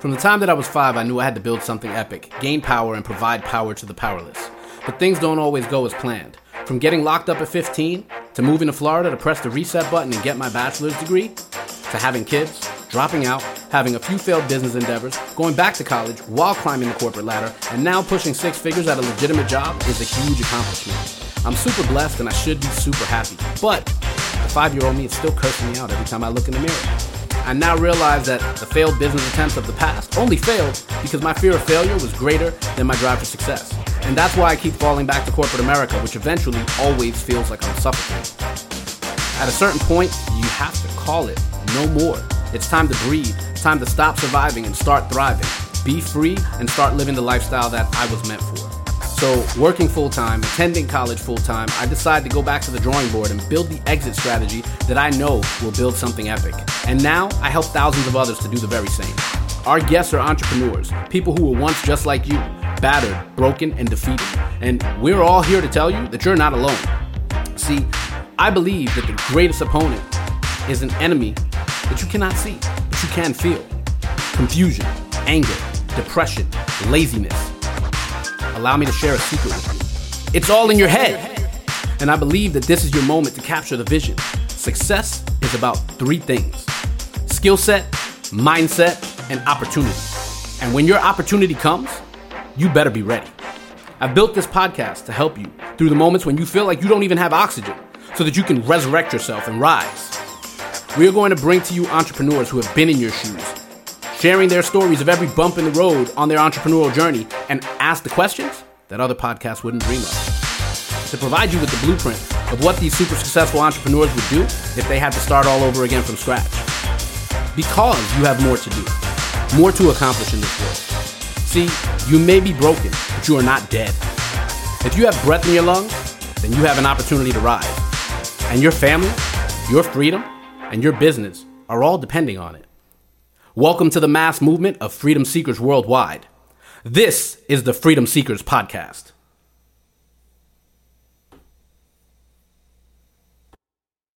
From the time that I was five, I knew I had to build something epic, gain power, and provide power to the powerless. But things don't always go as planned. From getting locked up at 15, to moving to Florida to press the reset button and get my bachelor's degree, to having kids, dropping out, having a few failed business endeavors, going back to college while climbing the corporate ladder, and now pushing six figures at a legitimate job is a huge accomplishment. I'm super blessed and I should be super happy. But the five year old me is still cursing me out every time I look in the mirror. I now realize that the failed business attempts of the past only failed because my fear of failure was greater than my drive for success. And that's why I keep falling back to corporate America, which eventually always feels like I'm suffocating. At a certain point, you have to call it no more. It's time to breathe, it's time to stop surviving and start thriving. Be free and start living the lifestyle that I was meant for. So, working full time, attending college full time, I decided to go back to the drawing board and build the exit strategy that I know will build something epic. And now I help thousands of others to do the very same. Our guests are entrepreneurs, people who were once just like you, battered, broken, and defeated. And we're all here to tell you that you're not alone. See, I believe that the greatest opponent is an enemy that you cannot see, but you can feel. Confusion, anger, depression, laziness allow me to share a secret with you. It's all in your head. And I believe that this is your moment to capture the vision. Success is about three things skill set, mindset, and opportunity. And when your opportunity comes, you better be ready. I've built this podcast to help you through the moments when you feel like you don't even have oxygen so that you can resurrect yourself and rise. We are going to bring to you entrepreneurs who have been in your shoes sharing their stories of every bump in the road on their entrepreneurial journey, and ask the questions that other podcasts wouldn't dream of. To provide you with the blueprint of what these super successful entrepreneurs would do if they had to start all over again from scratch. Because you have more to do, more to accomplish in this world. See, you may be broken, but you are not dead. If you have breath in your lungs, then you have an opportunity to rise. And your family, your freedom, and your business are all depending on it. Welcome to the mass movement of freedom seekers worldwide. This is the Freedom Seekers Podcast.